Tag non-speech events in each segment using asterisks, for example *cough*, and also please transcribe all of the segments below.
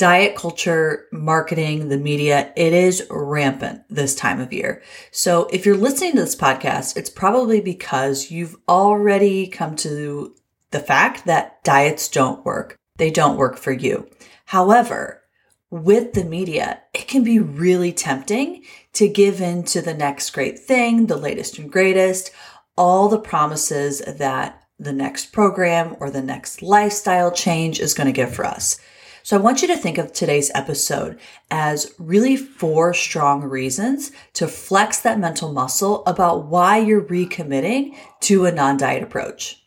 diet culture, marketing, the media, it is rampant this time of year. So if you're listening to this podcast, it's probably because you've already come to the fact that diets don't work. They don't work for you. However, with the media, it can be really tempting to give in to the next great thing, the latest and greatest, all the promises that the next program or the next lifestyle change is going to give for us. So I want you to think of today's episode as really four strong reasons to flex that mental muscle about why you're recommitting to a non diet approach.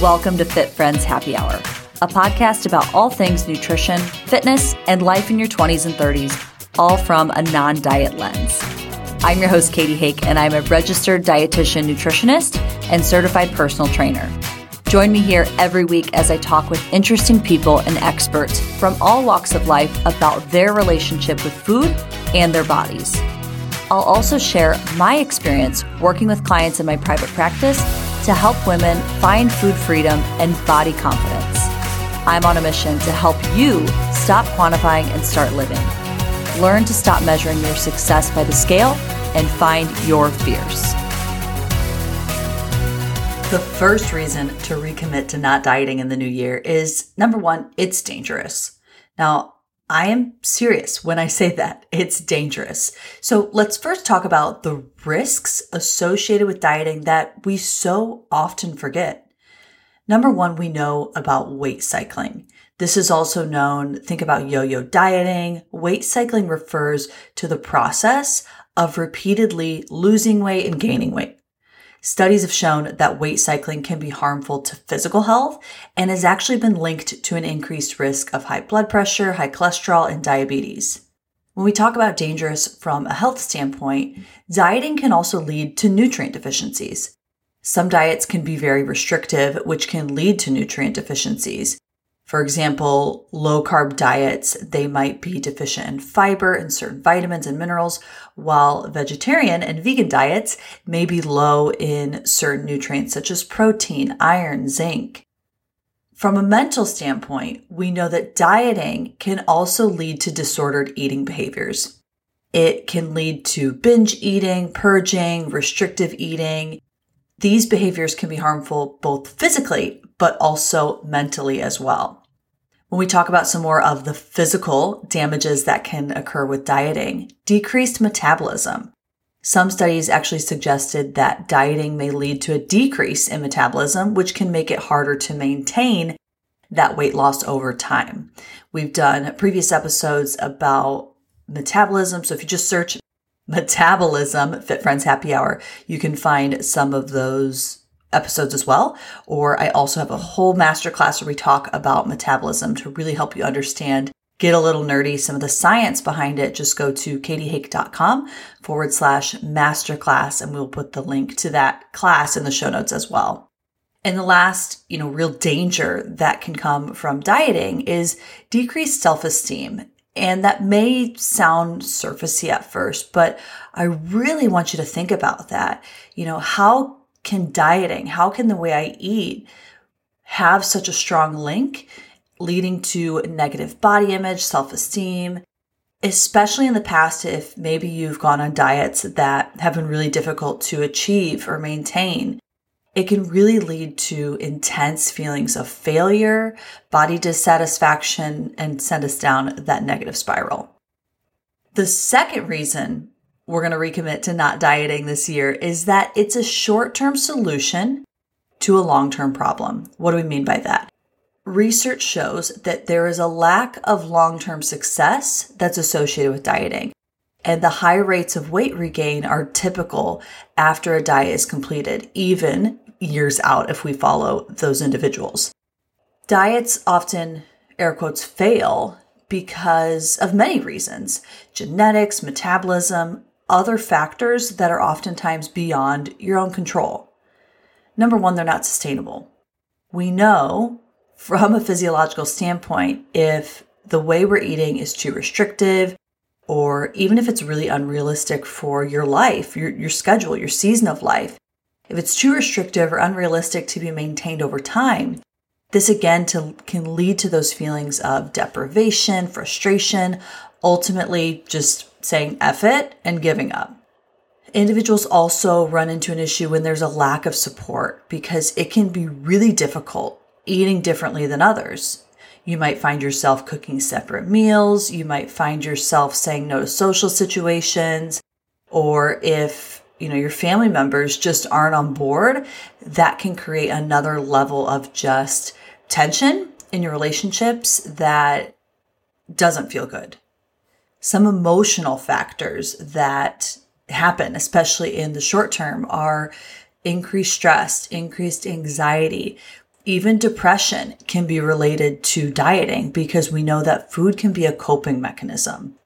Welcome to Fit Friends Happy Hour, a podcast about all things nutrition, fitness, and life in your 20s and 30s, all from a non diet lens. I'm your host, Katie Hake, and I'm a registered dietitian nutritionist and certified personal trainer. Join me here every week as I talk with interesting people and experts from all walks of life about their relationship with food and their bodies. I'll also share my experience working with clients in my private practice to help women find food freedom and body confidence. I'm on a mission to help you stop quantifying and start living. Learn to stop measuring your success by the scale and find your fears. The first reason to recommit to not dieting in the new year is number one, it's dangerous. Now, I am serious when I say that. It's dangerous. So let's first talk about the risks associated with dieting that we so often forget. Number one, we know about weight cycling. This is also known, think about yo-yo dieting. Weight cycling refers to the process of repeatedly losing weight and gaining weight. Studies have shown that weight cycling can be harmful to physical health and has actually been linked to an increased risk of high blood pressure, high cholesterol, and diabetes. When we talk about dangerous from a health standpoint, dieting can also lead to nutrient deficiencies. Some diets can be very restrictive, which can lead to nutrient deficiencies. For example, low carb diets, they might be deficient in fiber and certain vitamins and minerals, while vegetarian and vegan diets may be low in certain nutrients such as protein, iron, zinc. From a mental standpoint, we know that dieting can also lead to disordered eating behaviors. It can lead to binge eating, purging, restrictive eating. These behaviors can be harmful both physically, but also mentally as well. When we talk about some more of the physical damages that can occur with dieting, decreased metabolism. Some studies actually suggested that dieting may lead to a decrease in metabolism, which can make it harder to maintain that weight loss over time. We've done previous episodes about metabolism. So if you just search metabolism, Fit Friends Happy Hour, you can find some of those episodes as well. Or I also have a whole masterclass where we talk about metabolism to really help you understand, get a little nerdy, some of the science behind it. Just go to katiehake.com forward slash masterclass and we'll put the link to that class in the show notes as well. And the last, you know, real danger that can come from dieting is decreased self-esteem. And that may sound surfacey at first, but I really want you to think about that. You know, how can dieting, how can the way I eat have such a strong link leading to negative body image, self esteem, especially in the past if maybe you've gone on diets that have been really difficult to achieve or maintain. It can really lead to intense feelings of failure, body dissatisfaction, and send us down that negative spiral. The second reason we're going to recommit to not dieting this year is that it's a short term solution to a long term problem. What do we mean by that? Research shows that there is a lack of long term success that's associated with dieting. And the high rates of weight regain are typical after a diet is completed, even years out if we follow those individuals. Diets often, air quotes, fail because of many reasons genetics, metabolism, other factors that are oftentimes beyond your own control. Number one, they're not sustainable. We know from a physiological standpoint if the way we're eating is too restrictive, or even if it's really unrealistic for your life, your, your schedule, your season of life, If it's too restrictive or unrealistic to be maintained over time, this again to, can lead to those feelings of deprivation, frustration, ultimately just saying F it and giving up. Individuals also run into an issue when there's a lack of support because it can be really difficult eating differently than others. You might find yourself cooking separate meals. You might find yourself saying no to social situations. Or if, you know, your family members just aren't on board, that can create another level of just tension in your relationships that doesn't feel good. Some emotional factors that happen, especially in the short term, are increased stress, increased anxiety, even depression can be related to dieting because we know that food can be a coping mechanism.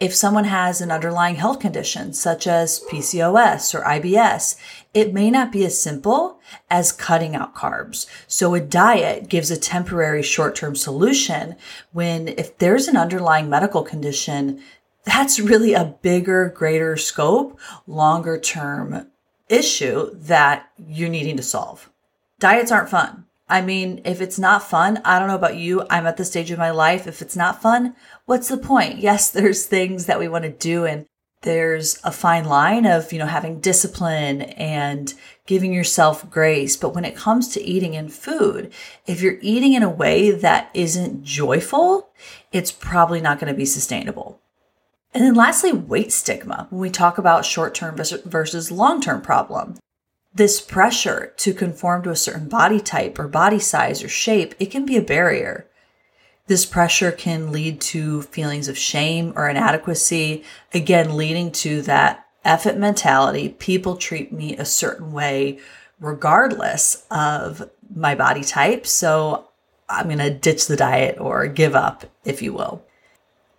If someone has an underlying health condition such as PCOS or IBS, it may not be as simple as cutting out carbs. So a diet gives a temporary short-term solution when if there's an underlying medical condition, that's really a bigger, greater scope, longer term issue that you're needing to solve. Diets aren't fun. I mean, if it's not fun, I don't know about you. I'm at the stage of my life. If it's not fun, what's the point? *laughs* Yes, there's things that we want to do and there's a fine line of, you know, having discipline and giving yourself grace. But when it comes to eating and food, if you're eating in a way that isn't joyful, it's probably not going to be sustainable. And then lastly, weight stigma. When we talk about short term versus long term problem, this pressure to conform to a certain body type or body size or shape, it can be a barrier. This pressure can lead to feelings of shame or inadequacy, again, leading to that effort mentality. People treat me a certain way regardless of my body type. So I'm going to ditch the diet or give up, if you will.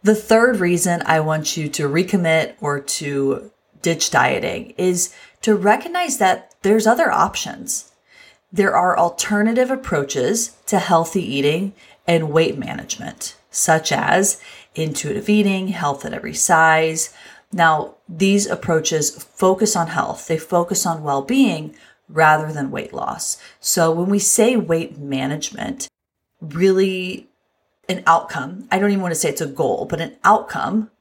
The third reason I want you to recommit or to ditch dieting is to recognize that there's other options. There are alternative approaches to healthy eating and weight management, such as intuitive eating, health at every size. Now, these approaches focus on health, they focus on well being rather than weight loss. So, when we say weight management, really an outcome, I don't even want to say it's a goal, but an outcome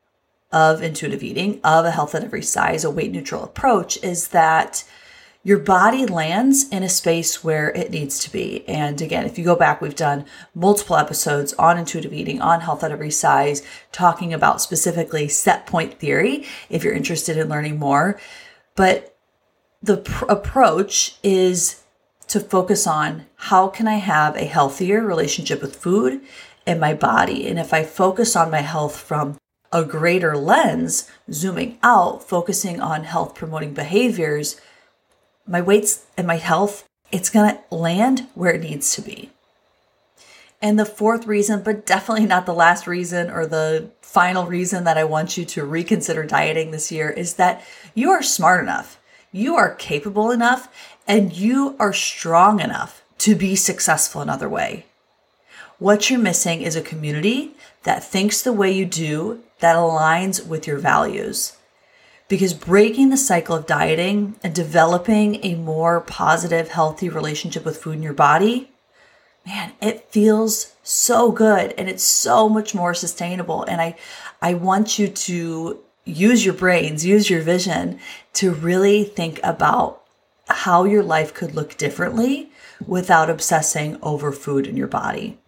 of intuitive eating, of a health at every size, a weight neutral approach is that your body lands in a space where it needs to be. And again, if you go back, we've done multiple episodes on intuitive eating, on health at every size, talking about specifically set point theory if you're interested in learning more. But the pr- approach is to focus on how can I have a healthier relationship with food and my body? And if I focus on my health from a greater lens, zooming out, focusing on health promoting behaviors, my weights and my health, it's going to land where it needs to be. And the fourth reason, but definitely not the last reason or the final reason that I want you to reconsider dieting this year is that you are smart enough, you are capable enough, and you are strong enough to be successful another way. What you're missing is a community that thinks the way you do, that aligns with your values. Because breaking the cycle of dieting and developing a more positive, healthy relationship with food in your body, man, it feels so good and it's so much more sustainable. And I, I want you to use your brains, use your vision to really think about how your life could look differently without obsessing over food in your body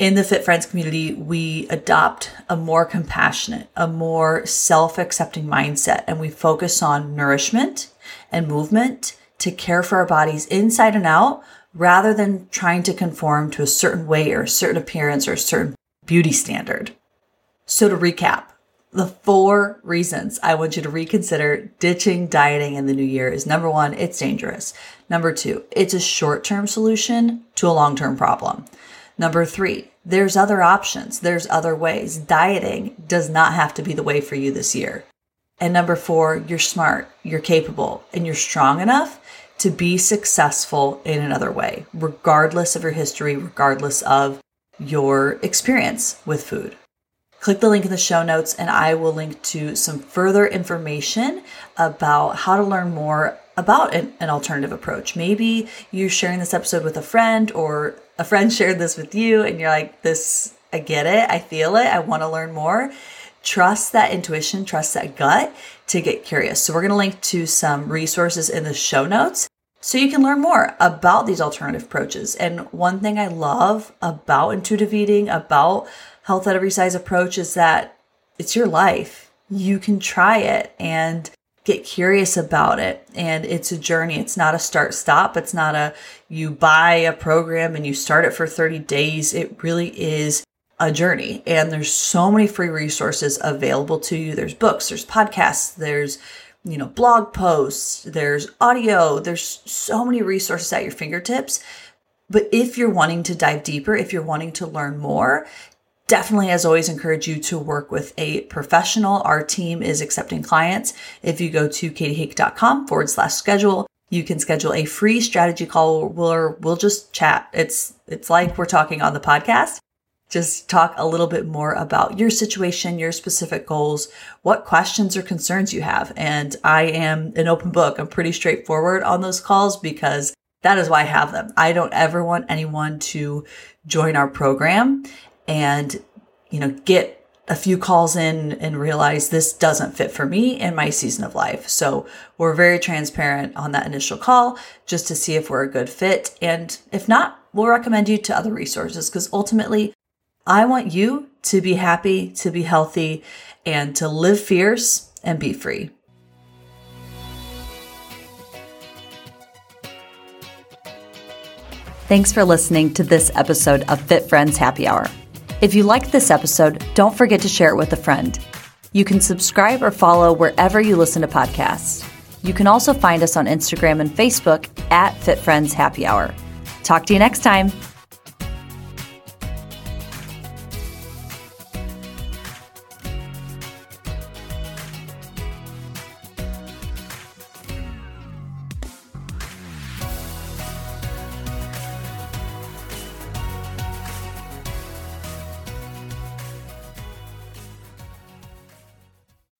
in the Fit Friends community, we adopt a more compassionate, a more self accepting mindset, and we focus on nourishment and movement to care for our bodies inside and out rather than trying to conform to a certain way or a certain appearance or a certain beauty standard. So, to recap, the four reasons I want you to reconsider ditching dieting in the new year is number one, it's dangerous. Number two, it's a short term solution to a long term problem. Number three, there's other options. There's other ways. Dieting does not have to be the way for you this year. And number four, you're smart, you're capable, and you're strong enough to be successful in another way, regardless of your history, regardless of your experience with food. Click the link in the show notes, and I will link to some further information about how to learn more about an, an, alternative approach. Maybe you're sharing this episode with a friend or a friend shared this with you and you're like, this, I get it. I feel it. I want to learn more. Trust that intuition, trust that gut to get curious. So we're going to link to some resources in the show notes so you can learn more about these alternative approaches. And one thing I love about intuitive eating, about health at every size approach is that it's your life. You can try it and get curious about it. And it's a journey. It's not a start stop. It's not a you buy a program and you start it for 30 days. It really is a journey. And there's so many free resources available to you. There's books, there's podcasts, there's you know, blog posts, there's audio, there's so many resources at your fingertips. But if you're wanting to dive deeper, if you're wanting to learn more, definitely, as always, encourage you to work with a professional. Our team is accepting clients. If you go to katiehake.com forward slash schedule, you can schedule a free strategy call where we'll just chat. It's, it's like we're talking on the podcast just talk a little bit more about your situation, your specific goals, what questions or concerns you have. And I am an open book. I'm pretty straightforward on those calls because that is why I have them. I don't ever want anyone to join our program and, you know, get a few calls in and realize this doesn't fit for me in my season of life. So we're very transparent on that initial call just to see if we're a good fit. And if not, we'll recommend you to other resources because ultimately I want you to be happy, to be healthy, and to live fierce and be free. Thanks for listening to this episode of Fit Friends Happy Hour. If you liked this episode, don't forget to share it with a friend. You can subscribe or follow wherever you listen to podcasts. You can also find us on Instagram and Facebook at Fit Friends Happy Hour. Talk to you next time.